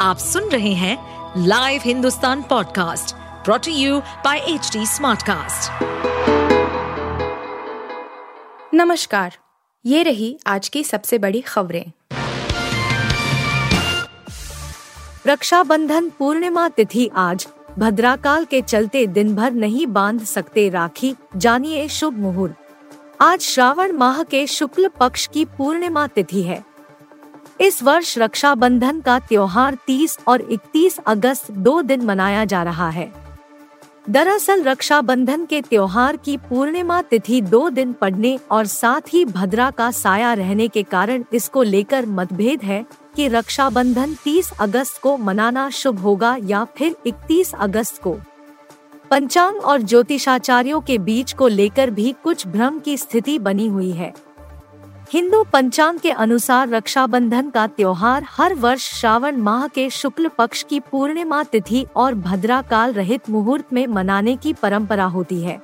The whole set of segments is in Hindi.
आप सुन रहे हैं live Hindustan podcast brought to you by H Smartcast. नमस्कार, ये रही आज की सबसे बड़ी खबरें। रक्षाबंधन पूर्णिमा तिथि आज, भद्राकाल के चलते दिन भर नहीं बाँध सकते राखी, जानिए शुभ मुहूर्त। आज श्रावण माह के शुक्ल पक्ष की पूर्णिमा तिथि है। इस वर्ष रक्षाबंधन का त्योहार 30 और 31 अगस्त दो दिन मनाया जा रहा है। दरअसल रक्षाबंधन के त्योहार की पूर्णिमा तिथि दो दिन पड़ने और साथ ही भद्रा का साया रहने के कारण इसको लेकर मतभेद है कि रक्षाबंधन 30 अगस्त को मनाना शुभ होगा या फिर 31 अगस्त को। पंचांग और ज्योतिषाचार्यों के बीच को लेकर भी कुछ भ्रम की स्थिति बनी हुई है। हिंदू पंचांग के अनुसार रक्षाबंधन का त्योहार हर वर्ष श्रावण माह के शुक्ल पक्ष की पूर्णिमा तिथि और भद्रा काल रहित मुहूर्त में मनाने की परंपरा होती है।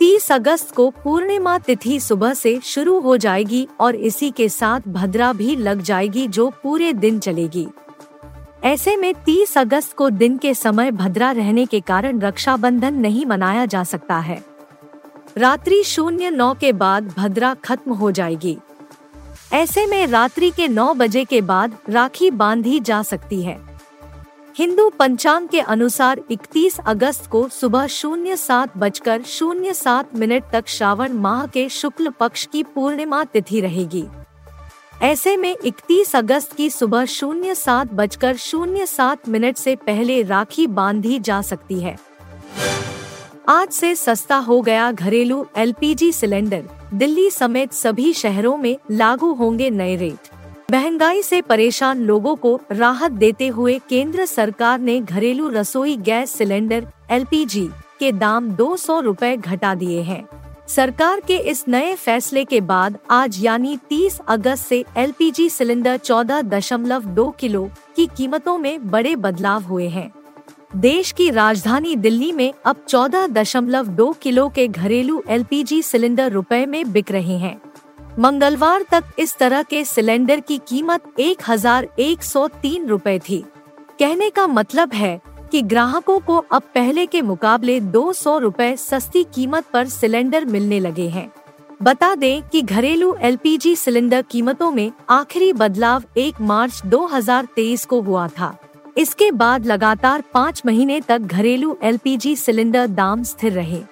30 अगस्त को पूर्णिमा तिथि सुबह से शुरू हो जाएगी और इसी के साथ भद्रा भी लग जाएगी जो पूरे दिन चलेगी। ऐसे में 30 अगस्त को दिन के समय भद्रा रहने के कारण रक्षाबंधन नहीं मनाया जा सकता है। रात्रि शून्य नौ के बाद भद्रा खत्म हो जाएगी। ऐसे में रात्रि के नौ बजे के बाद राखी बांधी जा सकती है। हिंदू पंचांग के अनुसार 31 अगस्त को सुबह शून्य सात बजकर शून्य सात मिनट तक श्रावण माह के शुक्ल पक्ष की पूर्णिमा तिथि रहेगी। ऐसे में 31 अगस्त की सुबह शून्य सात बजकर शून्य सात मिनट से पहले राखी बांधी जा सकती है। आज से सस्ता हो गया घरेलू एलपीजी सिलेंडर। दिल्ली समेत सभी शहरों में लागू होंगे नए रेट। महँगाई से परेशान लोगों को राहत देते हुए केंद्र सरकार ने घरेलू रसोई गैस सिलेंडर एलपीजी के दाम दो सौ रूपए घटा दिए हैं। सरकार के इस नए फैसले के बाद आज यानी 30 अगस्त से एलपीजी सिलेंडर चौदह दशमलव दो किलो की कीमतों में बड़े बदलाव हुए हैं। देश की राजधानी दिल्ली में अब चौदह दशमलव दो किलो के घरेलू एलपीजी सिलेंडर रुपए में बिक रहे हैं। मंगलवार तक इस तरह के सिलेंडर की कीमत एक हज़ार एक सौ तीन रूपए थी। कहने का मतलब है कि ग्राहकों को अब पहले के मुकाबले दो सौ रूपए सस्ती कीमत पर सिलेंडर मिलने लगे हैं। बता दें कि घरेलू एलपीजी सिलेंडर कीमतों में आखिरी बदलाव 1 मार्च 2023 को हुआ था। इसके बाद लगातार पाँच महीने तक घरेलू एलपीजी सिलेंडर दाम स्थिर रहे।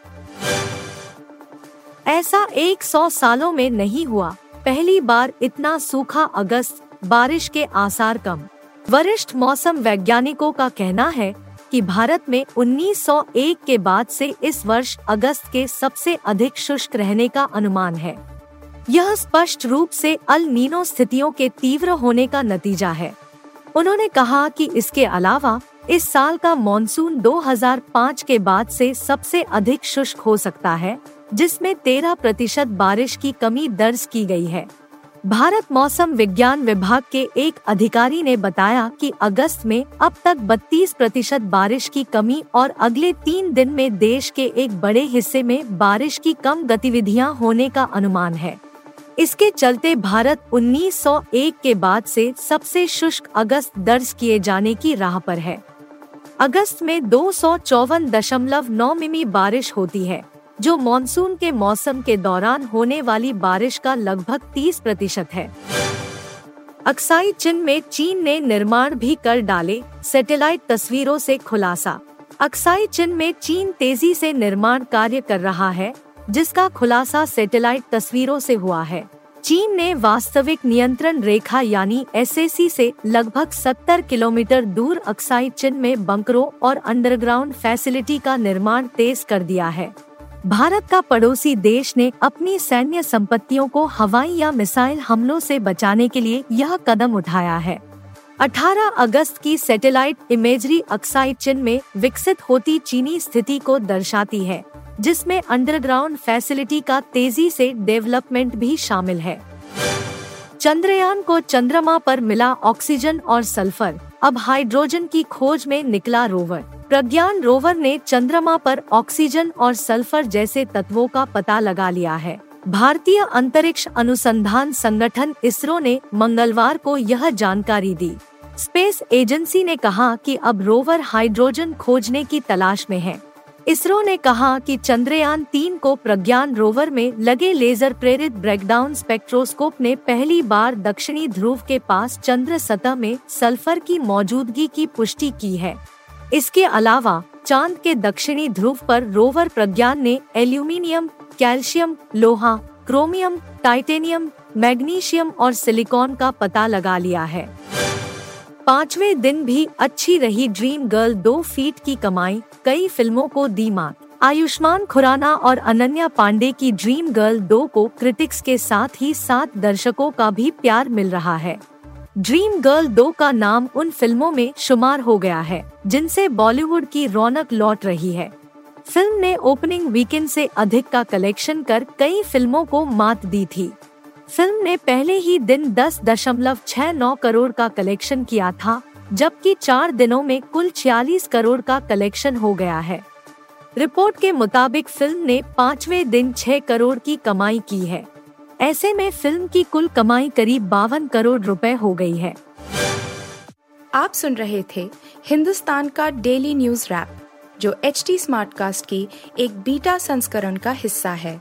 ऐसा एक सौ सालों में नहीं हुआ। पहली बार इतना सूखा अगस्त, बारिश के आसार कम। वरिष्ठ मौसम वैज्ञानिकों का कहना है कि भारत में 1901 के बाद से इस वर्ष अगस्त के सबसे अधिक शुष्क रहने का अनुमान है। यह स्पष्ट रूप से अल नीनो स्थितियों के तीव्र होने का नतीजा है। उन्होंने कहा कि इसके अलावा इस साल का मॉनसून 2005 के बाद से सबसे अधिक शुष्क हो सकता है, जिसमें 13 प्रतिशत बारिश की कमी दर्ज की गई है। भारत मौसम विज्ञान विभाग के एक अधिकारी ने बताया कि अगस्त में अब तक 32 प्रतिशत बारिश की कमी और अगले तीन दिन में देश के एक बड़े हिस्से में बारिश की कम गतिविधियाँ होने का अनुमान है। इसके चलते भारत 1901 के बाद से सबसे शुष्क अगस्त दर्ज किए जाने की राह पर है। अगस्त में दो सौ चौवन दशमलव नौ मिमी बारिश होती है, जो मानसून के मौसम के दौरान होने वाली बारिश का लगभग 30 प्रतिशत है। अक्साई चिन्ह में चीन ने निर्माण भी कर डाले सैटेलाइट तस्वीरों से खुलासा। अक्साई चिन्ह में चीन तेज़ी से निर्माण कार्य कर रहा है जिसका खुलासा सैटेलाइट तस्वीरों से हुआ है। चीन ने वास्तविक नियंत्रण रेखा यानी एसएसी से लगभग 70 किलोमीटर दूर अक्साई चिन्ह में बंकरों और अंडरग्राउंड फैसिलिटी का निर्माण तेज कर दिया है। भारत का पड़ोसी देश ने अपनी सैन्य संपत्तियों को हवाई या मिसाइल हमलों से बचाने के लिए यह कदम उठाया है। 18 अगस्त की सैटेलाइट इमेजरी अक्साई चिन्ह में विकसित होती चीनी स्थिति को दर्शाती है। जिसमें अंडरग्राउंड फैसिलिटी का तेज़ी से डेवलपमेंट भी शामिल है। चंद्रयान को चंद्रमा पर मिला ऑक्सीजन और सल्फ़र। अब हाइड्रोजन की खोज में निकला रोवर। प्रज्ञान रोवर ने चंद्रमा पर ऑक्सीजन और सल्फ़र जैसे तत्वों का पता लगा लिया है। भारतीय अंतरिक्ष अनुसंधान संगठन इसरो ने मंगलवार को यह जानकारी दी। स्पेस एजेंसी ने कहा कि अब रोवर हाइड्रोजन खोजने की तलाश में है। इसरो ने कहा कि चंद्रयान तीन को प्रज्ञान रोवर में लगे लेजर प्रेरित ब्रेकडाउन स्पेक्ट्रोस्कोप ने पहली बार दक्षिणी ध्रुव के पास चंद्र सतह में सल्फ़र की मौजूदगी की पुष्टि की है। इसके अलावा, चाँद के दक्षिणी ध्रुव पर रोवर प्रज्ञान ने एल्यूमिनियम, कैल्शियम, लोहा, क्रोमियम, टाइटेनियम, मैग्नीशियम और सिलिकॉन का पता लगा लिया है। पांचवे दिन भी अच्छी रही ड्रीम गर्ल दो फीट की कमाई, कई फ़िल्मों को दी मात। आयुष्मान खुराना और अनन्या पांडे की ड्रीम गर्ल दो को क्रिटिक्स के साथ ही सात दर्शकों का भी प्यार मिल रहा है। ड्रीम गर्ल दो का नाम उन फ़िल्मों में शुमार हो गया है, जिनसे बॉलीवुड की रौनक लौट रही है। फ़िल्म ने ओपनिंग वीकेंड से अधिक का कलेक्शन कर कई फ़िल्मों को मात दी थी। फ़िल्म ने पहले ही दिन दस दशमलव छह नौ करोड़ का कलेक्शन किया था, जबकि चार दिनों में कुल छियालीस करोड़ का कलेक्शन हो गया है। रिपोर्ट के मुताबिक फ़िल्म ने पाँचवे दिन छह करोड़ की कमाई की है। ऐसे में फ़िल्म की कुल कमाई करीब बावन करोड़ रुपए हो गई है। आप सुन रहे थे हिंदुस्तान का डेली न्यूज़ रैप, जो एच टी स्मार्ट कास्ट की एक बीटा संस्करण का हिस्सा है।